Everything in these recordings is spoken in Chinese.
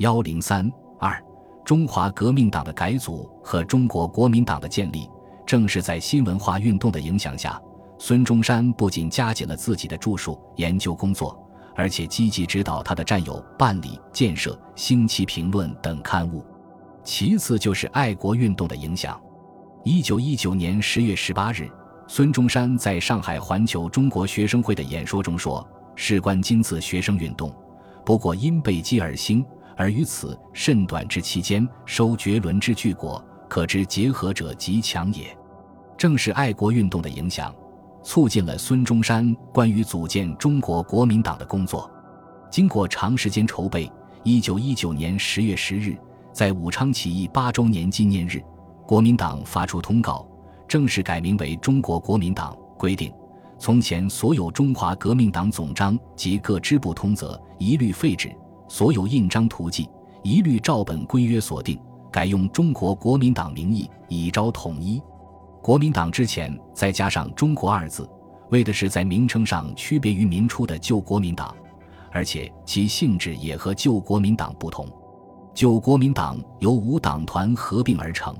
幺零三二，中华革命党的改组和中国国民党的建立，正是在新文化运动的影响下，孙中山不仅加紧了自己的著述研究工作，而且积极指导他的战友办理《建设》《兴起评论》等刊物。其次就是爱国运动的影响。一九一九年十月十八日，孙中山在上海环球中国学生会的演说中说：“事关今次学生运动，不过因背饥而兴，而于此甚短之期间收绝伦之巨果，可知结合者极强也。”正是爱国运动的影响，促进了孙中山关于组建中国国民党的工作。经过长时间筹备，一九一九年十月十日。在武昌起义八周年纪念日，国民党发出通告，正式改名为中国国民党。规定，从前所有中华革命党总章及各支部通则一律废止，所有印章图记一律照本规约所定，改用中国国民党名义，以昭统一。国民党之前再加上“中国”二字，为的是在名称上区别于民初的旧国民党，而且其性质也和旧国民党不同。旧国民党由五党团合并而成，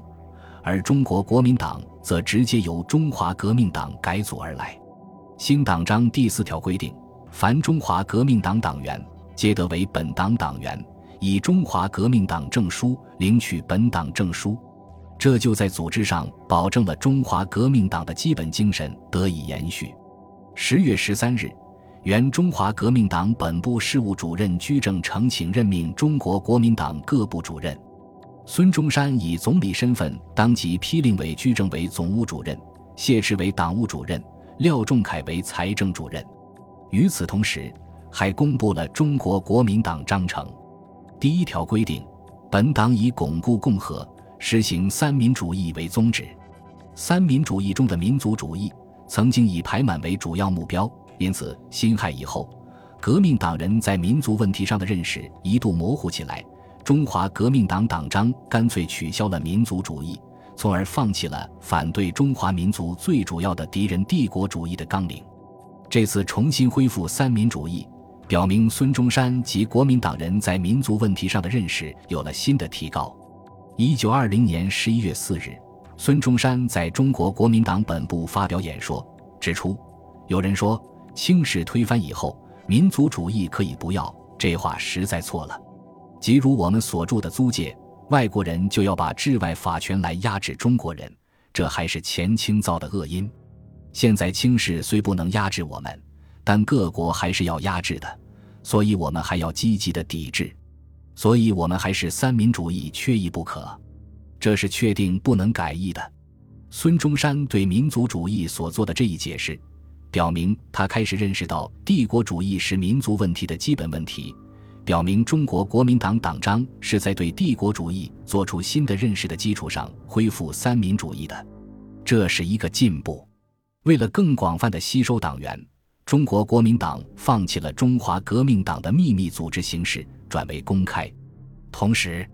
而中国国民党则直接由中华革命党改组而来。新党章第四条规定，凡中华革命党党员，皆得为本党党员，以中华革命党证书领取本党证书。这就在组织上保证了中华革命党的基本精神得以延续。十月十三日。原中华革命党本部事务主任居正呈请任命中国国民党各部主任，孙中山以总理身份当即批令为居正为总务主任，谢持为党务主任，廖仲恺为财政主任。与此同时，还公布了中国国民党章程。第一条规定，本党以巩固共和、实行三民主义为宗旨。三民主义中的民族主义，曾经以排满为主要目标。因此，辛亥以后，革命党人在民族问题上的认识一度模糊起来。中华革命党党章干脆取消了民族主义，从而放弃了反对中华民族最主要的敌人帝国主义的纲领。这次重新恢复三民主义，表明孙中山及国民党人在民族问题上的认识有了新的提高。一九二零年十一月四日，孙中山在中国国民党本部发表演说，指出：“有人说。”清史推翻以后，民族主义可以不要，这话实在错了。即如我们所住的租界，外国人就要把治外法权来压制中国人，这还是前清造的恶因。现在清室虽不能压制我们，但各国还是要压制的，所以我们还要积极的抵制。所以我们还是三民主义缺一不可，这是确定不能改易的。孙中山对民族主义所做的这一解释。表明他开始认识到帝国主义是民族问题的基本问题，表明中国国民党党章是在对帝国主义做出新的认识的基础上恢复三民主义的，这是一个进步。为了更广泛的吸收党员，中国国民党放弃了中华革命党的秘密组织形式，转为公开。同时，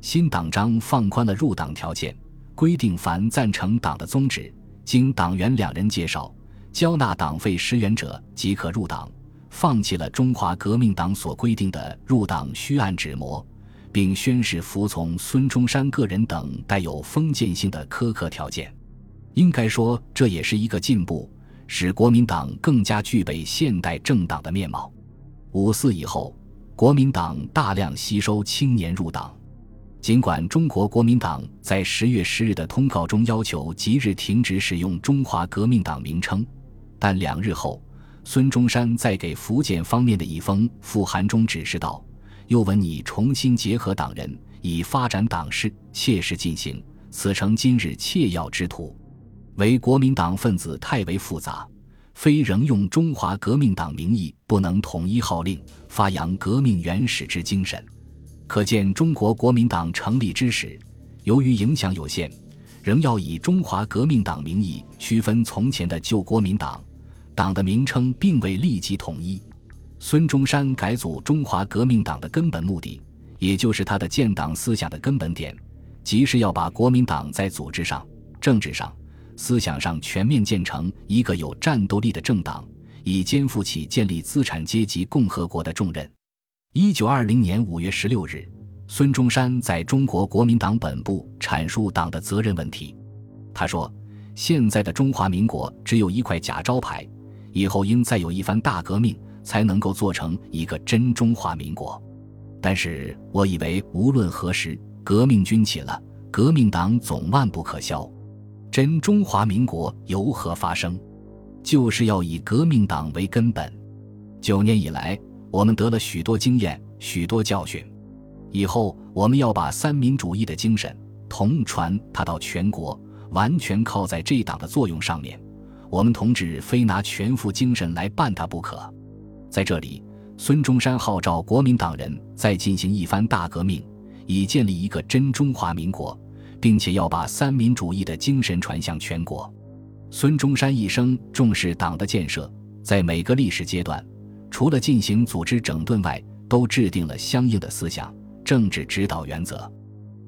新党章放宽了入党条件，规定凡赞成党的宗旨，经党员两人介绍。交纳党费十元者即可入党，放弃了中华革命党所规定的入党需按纸模，并宣誓服从孙中山个人等带有封建性的苛刻条件。应该说，这也是一个进步，使国民党更加具备现代政党的面貌。五四以后，国民党大量吸收青年入党，尽管中国国民党在十月十日的通告中要求即日停止使用中华革命党名称。但两日后，孙中山在给福建方面的一封复函中指示道：“又闻你重新结合党人，以发展党事，切实进行，此诚今日切要之途。为国民党分子太为复杂，非仍用中华革命党名义，不能统一号令，发扬革命原始之精神。可见中国国民党成立之时，由于影响有限，仍要以中华革命党名义区分从前的旧国民党。”党的名称并未立即统一。孙中山改组中华革命党的根本目的，也就是他的建党思想的根本点，即是要把国民党在组织上、政治上、思想上全面建成一个有战斗力的政党，以肩负起建立资产阶级共和国的重任。一九二零年五月十六日，孙中山在中国国民党本部阐述党的责任问题。他说：“现在的中华民国只有一块假招牌，以后应再有一番大革命，才能够做成一个真中华民国。但是我以为，无论何时，革命军起了，革命党总万不可消。真中华民国由何发生？就是要以革命党为根本。九年以来，我们得了许多经验，许多教训。以后我们要把三民主义的精神同传它到全国。”完全靠在这党的作用上面，我们同志非拿全副精神来办他不可。在这里，孙中山号召国民党人再进行一番大革命，以建立一个真中华民国，并且要把三民主义的精神传向全国。孙中山一生重视党的建设，在每个历史阶段，除了进行组织整顿外，都制定了相应的思想政治指导原则。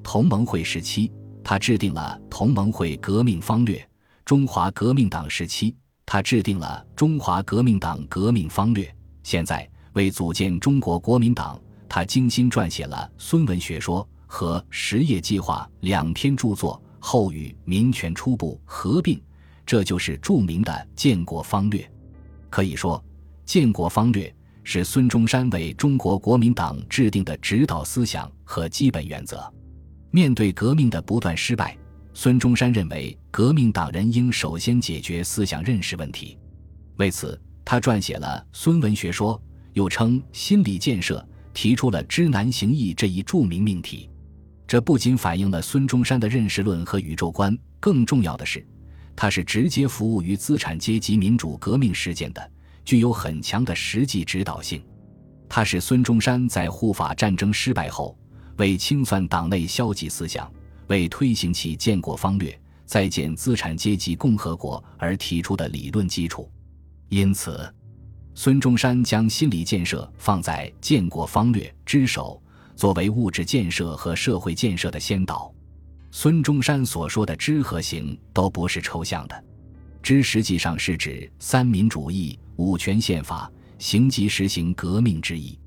同盟会时期。他制定了同盟会革命方略，中华革命党时期，他制定了中华革命党革命方略。现在为组建中国国民党，他精心撰写了《孙文学说》和《实业计划》两篇著作，后与《民权初步》合并，这就是著名的建国方略。可以说，建国方略是孙中山为中国国民党制定的指导思想和基本原则。面对革命的不断失败，孙中山认为革命党人应首先解决思想认识问题。为此，他撰写了《孙文学说》，又称《心理建设》，提出了“知难行易”这一著名命题。这不仅反映了孙中山的认识论和宇宙观，更重要的是，他是直接服务于资产阶级民主革命实践的，具有很强的实际指导性。他是孙中山在护法战争失败后。为清算党内消极思想，为推行其建国方略、再建资产阶级共和国而提出的理论基础。因此，孙中山将心理建设放在建国方略之首，作为物质建设和社会建设的先导。孙中山所说的“知”和“行”都不是抽象的，“知”实际上是指三民主义、五权宪法，“行”即实行革命之意。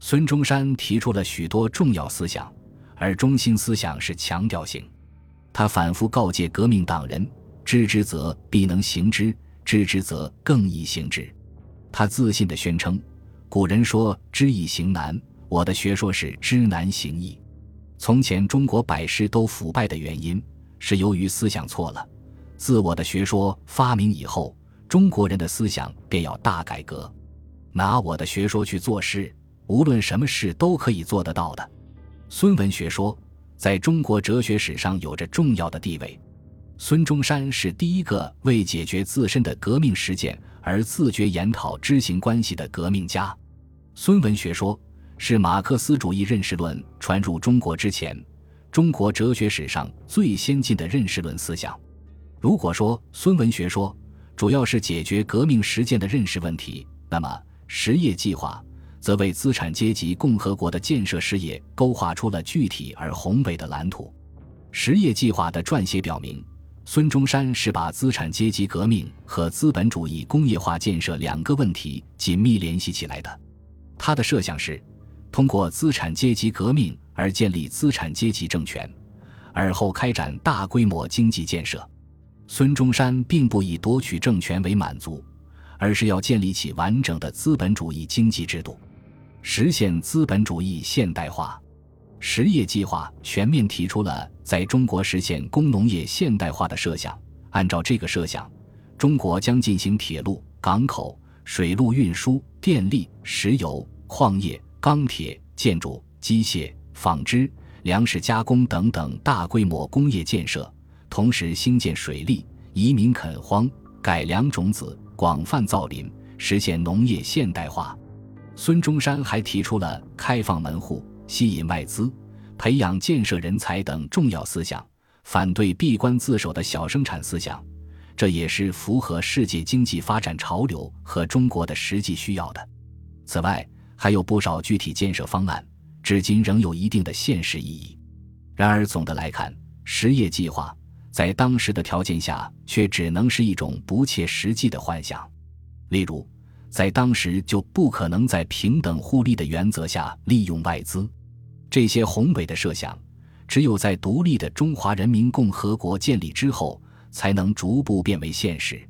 孙中山提出了许多重要思想，而中心思想是强调性。他反复告诫革命党人：“知之则必能行之，知之则更易行之。”他自信地宣称：“古人说知易行难，我的学说是知难行易。”从前中国百事都腐败的原因，是由于思想错了。自我的学说发明以后，中国人的思想便要大改革，拿我的学说去做事。无论什么事都可以做得到的，孙文学说在中国哲学史上有着重要的地位。孙中山是第一个为解决自身的革命实践而自觉研讨知行关系的革命家。孙文学说是马克思主义认识论传入中国之前，中国哲学史上最先进的认识论思想。如果说孙文学说主要是解决革命实践的认识问题，那么实业计划。则为资产阶级共和国的建设事业勾画出了具体而宏伟的蓝图。实业计划的撰写表明，孙中山是把资产阶级革命和资本主义工业化建设两个问题紧密联系起来的。他的设想是，通过资产阶级革命而建立资产阶级政权，而后开展大规模经济建设。孙中山并不以夺取政权为满足，而是要建立起完整的资本主义经济制度。实现资本主义现代化，实业计划全面提出了在中国实现工农业现代化的设想。按照这个设想，中国将进行铁路、港口、水路运输、电力、石油、矿业、钢铁、建筑、机械、纺织、粮食加工等等大规模工业建设，同时兴建水利、移民垦荒、改良种子、广泛造林，实现农业现代化。孙中山还提出了开放门户、吸引外资、培养建设人才等重要思想，反对闭关自守的小生产思想，这也是符合世界经济发展潮流和中国的实际需要的。此外，还有不少具体建设方案，至今仍有一定的现实意义。然而，总的来看，实业计划在当时的条件下，却只能是一种不切实际的幻想。例如，在当时就不可能在平等互利的原则下利用外资，这些宏伟的设想，只有在独立的中华人民共和国建立之后，才能逐步变为现实。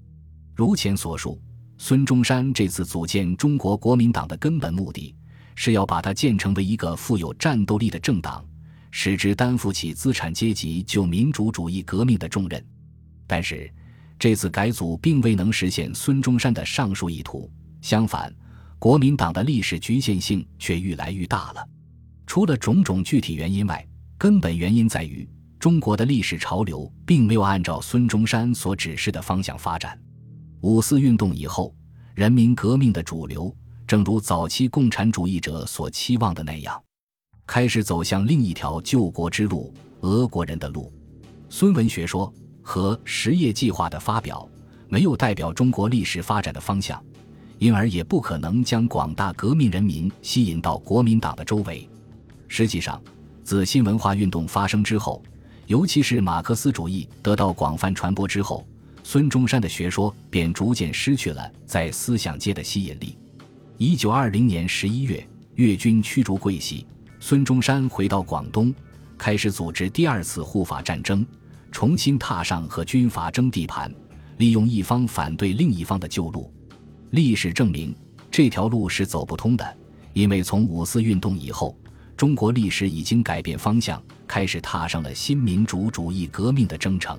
如前所述，孙中山这次组建中国国民党的根本目的，是要把它建成为一个富有战斗力的政党，使之担负起资产阶级救民主主义革命的重任。但是，这次改组并未能实现孙中山的上述意图，相反，国民党的历史局限性却愈来愈大了。除了种种具体原因外，根本原因在于中国的历史潮流并没有按照孙中山所指示的方向发展。五四运动以后，人民革命的主流，正如早期共产主义者所期望的那样，开始走向另一条救国之路——俄国人的路。孙文学说和实业计划的发表，没有代表中国历史发展的方向，因而也不可能将广大革命人民吸引到国民党的周围。实际上，自新文化运动发生之后，尤其是马克思主义得到广泛传播之后，孙中山的学说便逐渐失去了在思想界的吸引力。一九二零年十一月，粤军驱逐桂系，孙中山回到广东，开始组织第二次护法战争，重新踏上和军阀争地盘，利用一方反对另一方的旧路。历史证明，这条路是走不通的，因为从五四运动以后。中国历史已经改变方向，开始踏上了新民主主义革命的征程。